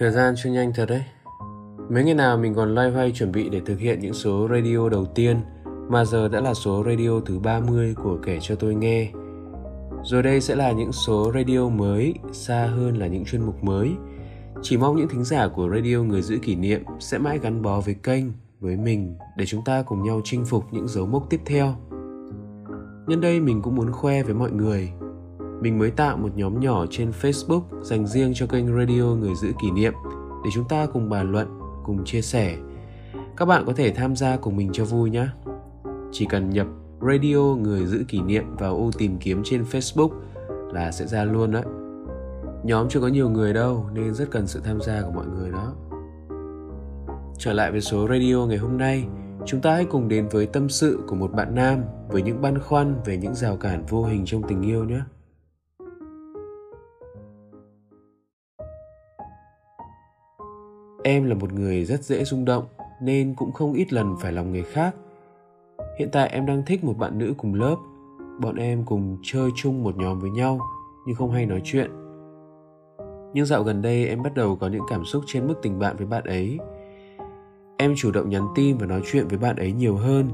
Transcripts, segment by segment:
Thời gian trôi nhanh thật đấy. Mấy ngày nào mình còn loay hoay chuẩn bị để thực hiện những số radio đầu tiên mà giờ đã là số radio thứ 30 của kể cho tôi nghe. Rồi đây sẽ là những số radio mới, xa hơn là những chuyên mục mới. Chỉ mong những thính giả của radio Người giữ kỷ niệm sẽ mãi gắn bó với kênh, với mình để chúng ta cùng nhau chinh phục những dấu mốc tiếp theo. Nhân đây mình cũng muốn khoe với mọi người mình mới tạo một nhóm nhỏ trên Facebook dành riêng cho kênh Radio Người giữ kỷ niệm để chúng ta cùng bàn luận, cùng chia sẻ. Các bạn có thể tham gia cùng mình cho vui nhé. Chỉ cần nhập Radio Người giữ kỷ niệm vào ô tìm kiếm trên Facebook là sẽ ra luôn đấy Nhóm chưa có nhiều người đâu nên rất cần sự tham gia của mọi người đó. Trở lại với số radio ngày hôm nay, chúng ta hãy cùng đến với tâm sự của một bạn nam với những băn khoăn về những rào cản vô hình trong tình yêu nhé. Em là một người rất dễ rung động nên cũng không ít lần phải lòng người khác. Hiện tại em đang thích một bạn nữ cùng lớp. Bọn em cùng chơi chung một nhóm với nhau nhưng không hay nói chuyện. Nhưng dạo gần đây em bắt đầu có những cảm xúc trên mức tình bạn với bạn ấy. Em chủ động nhắn tin và nói chuyện với bạn ấy nhiều hơn,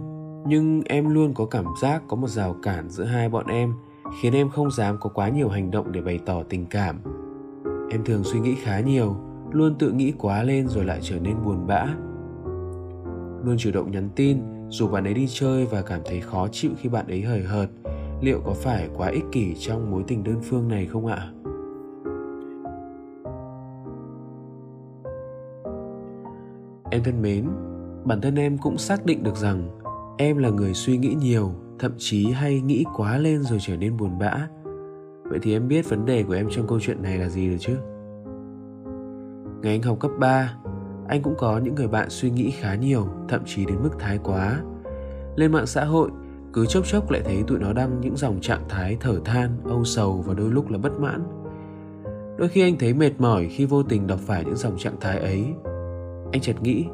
nhưng em luôn có cảm giác có một rào cản giữa hai bọn em khiến em không dám có quá nhiều hành động để bày tỏ tình cảm. Em thường suy nghĩ khá nhiều luôn tự nghĩ quá lên rồi lại trở nên buồn bã. Luôn chủ động nhắn tin dù bạn ấy đi chơi và cảm thấy khó chịu khi bạn ấy hời hợt. Liệu có phải quá ích kỷ trong mối tình đơn phương này không ạ? Em thân mến, bản thân em cũng xác định được rằng em là người suy nghĩ nhiều, thậm chí hay nghĩ quá lên rồi trở nên buồn bã. Vậy thì em biết vấn đề của em trong câu chuyện này là gì rồi chứ? Ngày anh học cấp 3, anh cũng có những người bạn suy nghĩ khá nhiều, thậm chí đến mức thái quá. Lên mạng xã hội, cứ chốc chốc lại thấy tụi nó đăng những dòng trạng thái thở than, âu sầu và đôi lúc là bất mãn. Đôi khi anh thấy mệt mỏi khi vô tình đọc phải những dòng trạng thái ấy. Anh chợt nghĩ,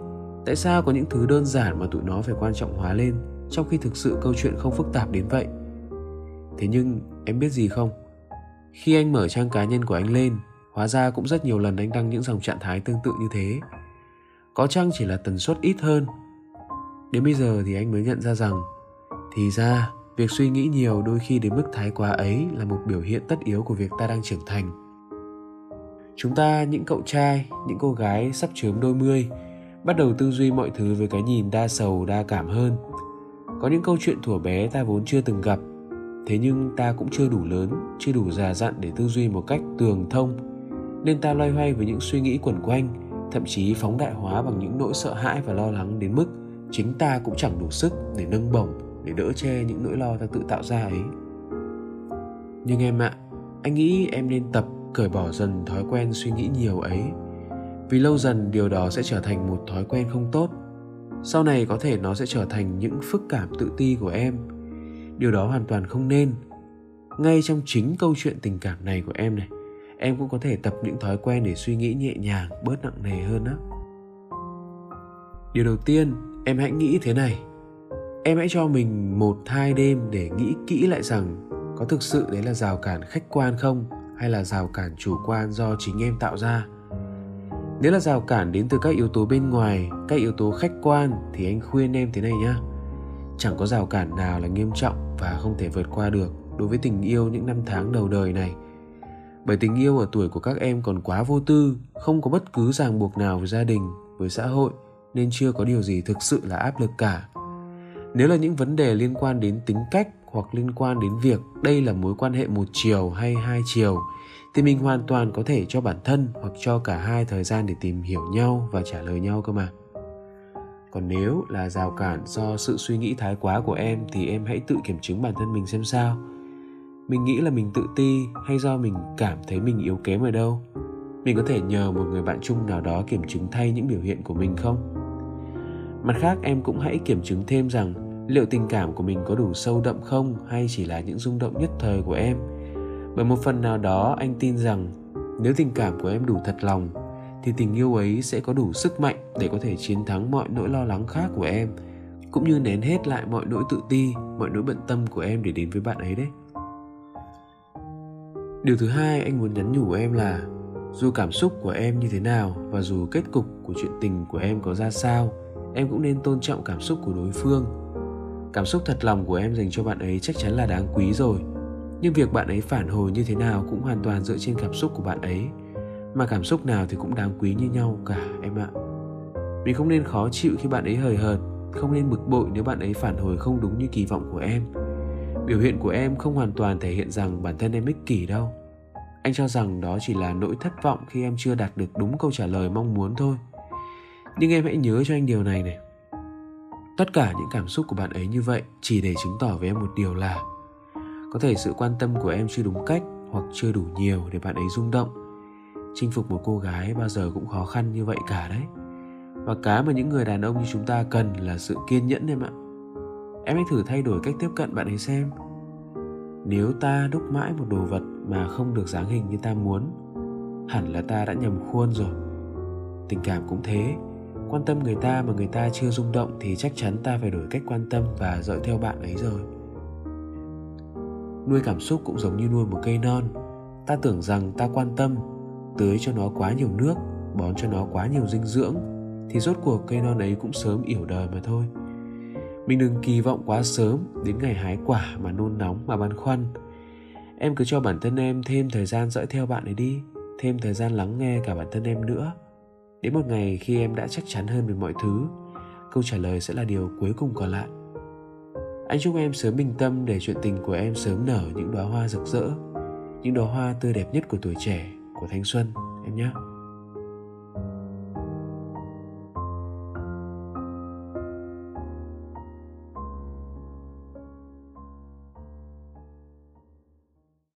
tại sao có những thứ đơn giản mà tụi nó phải quan trọng hóa lên, trong khi thực sự câu chuyện không phức tạp đến vậy? Thế nhưng em biết gì không? Khi anh mở trang cá nhân của anh lên Hóa ra cũng rất nhiều lần anh đăng những dòng trạng thái tương tự như thế. Có chăng chỉ là tần suất ít hơn. Đến bây giờ thì anh mới nhận ra rằng thì ra việc suy nghĩ nhiều đôi khi đến mức thái quá ấy là một biểu hiện tất yếu của việc ta đang trưởng thành. Chúng ta, những cậu trai, những cô gái sắp chớm đôi mươi, bắt đầu tư duy mọi thứ với cái nhìn đa sầu, đa cảm hơn. Có những câu chuyện thuở bé ta vốn chưa từng gặp, thế nhưng ta cũng chưa đủ lớn, chưa đủ già dặn để tư duy một cách tường thông nên ta loay hoay với những suy nghĩ quẩn quanh, thậm chí phóng đại hóa bằng những nỗi sợ hãi và lo lắng đến mức chính ta cũng chẳng đủ sức để nâng bổng, để đỡ che những nỗi lo ta tự tạo ra ấy. Nhưng em ạ, anh nghĩ em nên tập cởi bỏ dần thói quen suy nghĩ nhiều ấy. Vì lâu dần điều đó sẽ trở thành một thói quen không tốt. Sau này có thể nó sẽ trở thành những phức cảm tự ti của em. Điều đó hoàn toàn không nên. Ngay trong chính câu chuyện tình cảm này của em này em cũng có thể tập những thói quen để suy nghĩ nhẹ nhàng, bớt nặng nề hơn á. Điều đầu tiên, em hãy nghĩ thế này. Em hãy cho mình một, hai đêm để nghĩ kỹ lại rằng có thực sự đấy là rào cản khách quan không, hay là rào cản chủ quan do chính em tạo ra. Nếu là rào cản đến từ các yếu tố bên ngoài, các yếu tố khách quan, thì anh khuyên em thế này nhá. Chẳng có rào cản nào là nghiêm trọng và không thể vượt qua được đối với tình yêu những năm tháng đầu đời này bởi tình yêu ở tuổi của các em còn quá vô tư, không có bất cứ ràng buộc nào với gia đình, với xã hội, nên chưa có điều gì thực sự là áp lực cả. Nếu là những vấn đề liên quan đến tính cách hoặc liên quan đến việc đây là mối quan hệ một chiều hay hai chiều, thì mình hoàn toàn có thể cho bản thân hoặc cho cả hai thời gian để tìm hiểu nhau và trả lời nhau cơ mà. Còn nếu là rào cản do sự suy nghĩ thái quá của em, thì em hãy tự kiểm chứng bản thân mình xem sao mình nghĩ là mình tự ti hay do mình cảm thấy mình yếu kém ở đâu? Mình có thể nhờ một người bạn chung nào đó kiểm chứng thay những biểu hiện của mình không? Mặt khác, em cũng hãy kiểm chứng thêm rằng liệu tình cảm của mình có đủ sâu đậm không hay chỉ là những rung động nhất thời của em? Bởi một phần nào đó, anh tin rằng nếu tình cảm của em đủ thật lòng, thì tình yêu ấy sẽ có đủ sức mạnh để có thể chiến thắng mọi nỗi lo lắng khác của em, cũng như nén hết lại mọi nỗi tự ti, mọi nỗi bận tâm của em để đến với bạn ấy đấy điều thứ hai anh muốn nhắn nhủ em là, dù cảm xúc của em như thế nào và dù kết cục của chuyện tình của em có ra sao, em cũng nên tôn trọng cảm xúc của đối phương. Cảm xúc thật lòng của em dành cho bạn ấy chắc chắn là đáng quý rồi. Nhưng việc bạn ấy phản hồi như thế nào cũng hoàn toàn dựa trên cảm xúc của bạn ấy. Mà cảm xúc nào thì cũng đáng quý như nhau cả, em ạ. Mình không nên khó chịu khi bạn ấy hời hợt, không nên bực bội nếu bạn ấy phản hồi không đúng như kỳ vọng của em biểu hiện của em không hoàn toàn thể hiện rằng bản thân em ích kỷ đâu. Anh cho rằng đó chỉ là nỗi thất vọng khi em chưa đạt được đúng câu trả lời mong muốn thôi. Nhưng em hãy nhớ cho anh điều này này. Tất cả những cảm xúc của bạn ấy như vậy chỉ để chứng tỏ với em một điều là có thể sự quan tâm của em chưa đúng cách hoặc chưa đủ nhiều để bạn ấy rung động. Chinh phục một cô gái bao giờ cũng khó khăn như vậy cả đấy. Và cái mà những người đàn ông như chúng ta cần là sự kiên nhẫn em ạ em hãy thử thay đổi cách tiếp cận bạn ấy xem. Nếu ta đúc mãi một đồ vật mà không được dáng hình như ta muốn, hẳn là ta đã nhầm khuôn rồi. Tình cảm cũng thế. Quan tâm người ta mà người ta chưa rung động thì chắc chắn ta phải đổi cách quan tâm và dõi theo bạn ấy rồi. Nuôi cảm xúc cũng giống như nuôi một cây non. Ta tưởng rằng ta quan tâm, tưới cho nó quá nhiều nước, bón cho nó quá nhiều dinh dưỡng, thì rốt cuộc cây non ấy cũng sớm yểu đời mà thôi mình đừng kỳ vọng quá sớm đến ngày hái quả mà nôn nóng mà băn khoăn. Em cứ cho bản thân em thêm thời gian dõi theo bạn ấy đi, thêm thời gian lắng nghe cả bản thân em nữa. Đến một ngày khi em đã chắc chắn hơn về mọi thứ, câu trả lời sẽ là điều cuối cùng còn lại. Anh chúc em sớm bình tâm để chuyện tình của em sớm nở những đóa hoa rực rỡ, những đóa hoa tươi đẹp nhất của tuổi trẻ, của thanh xuân, em nhé.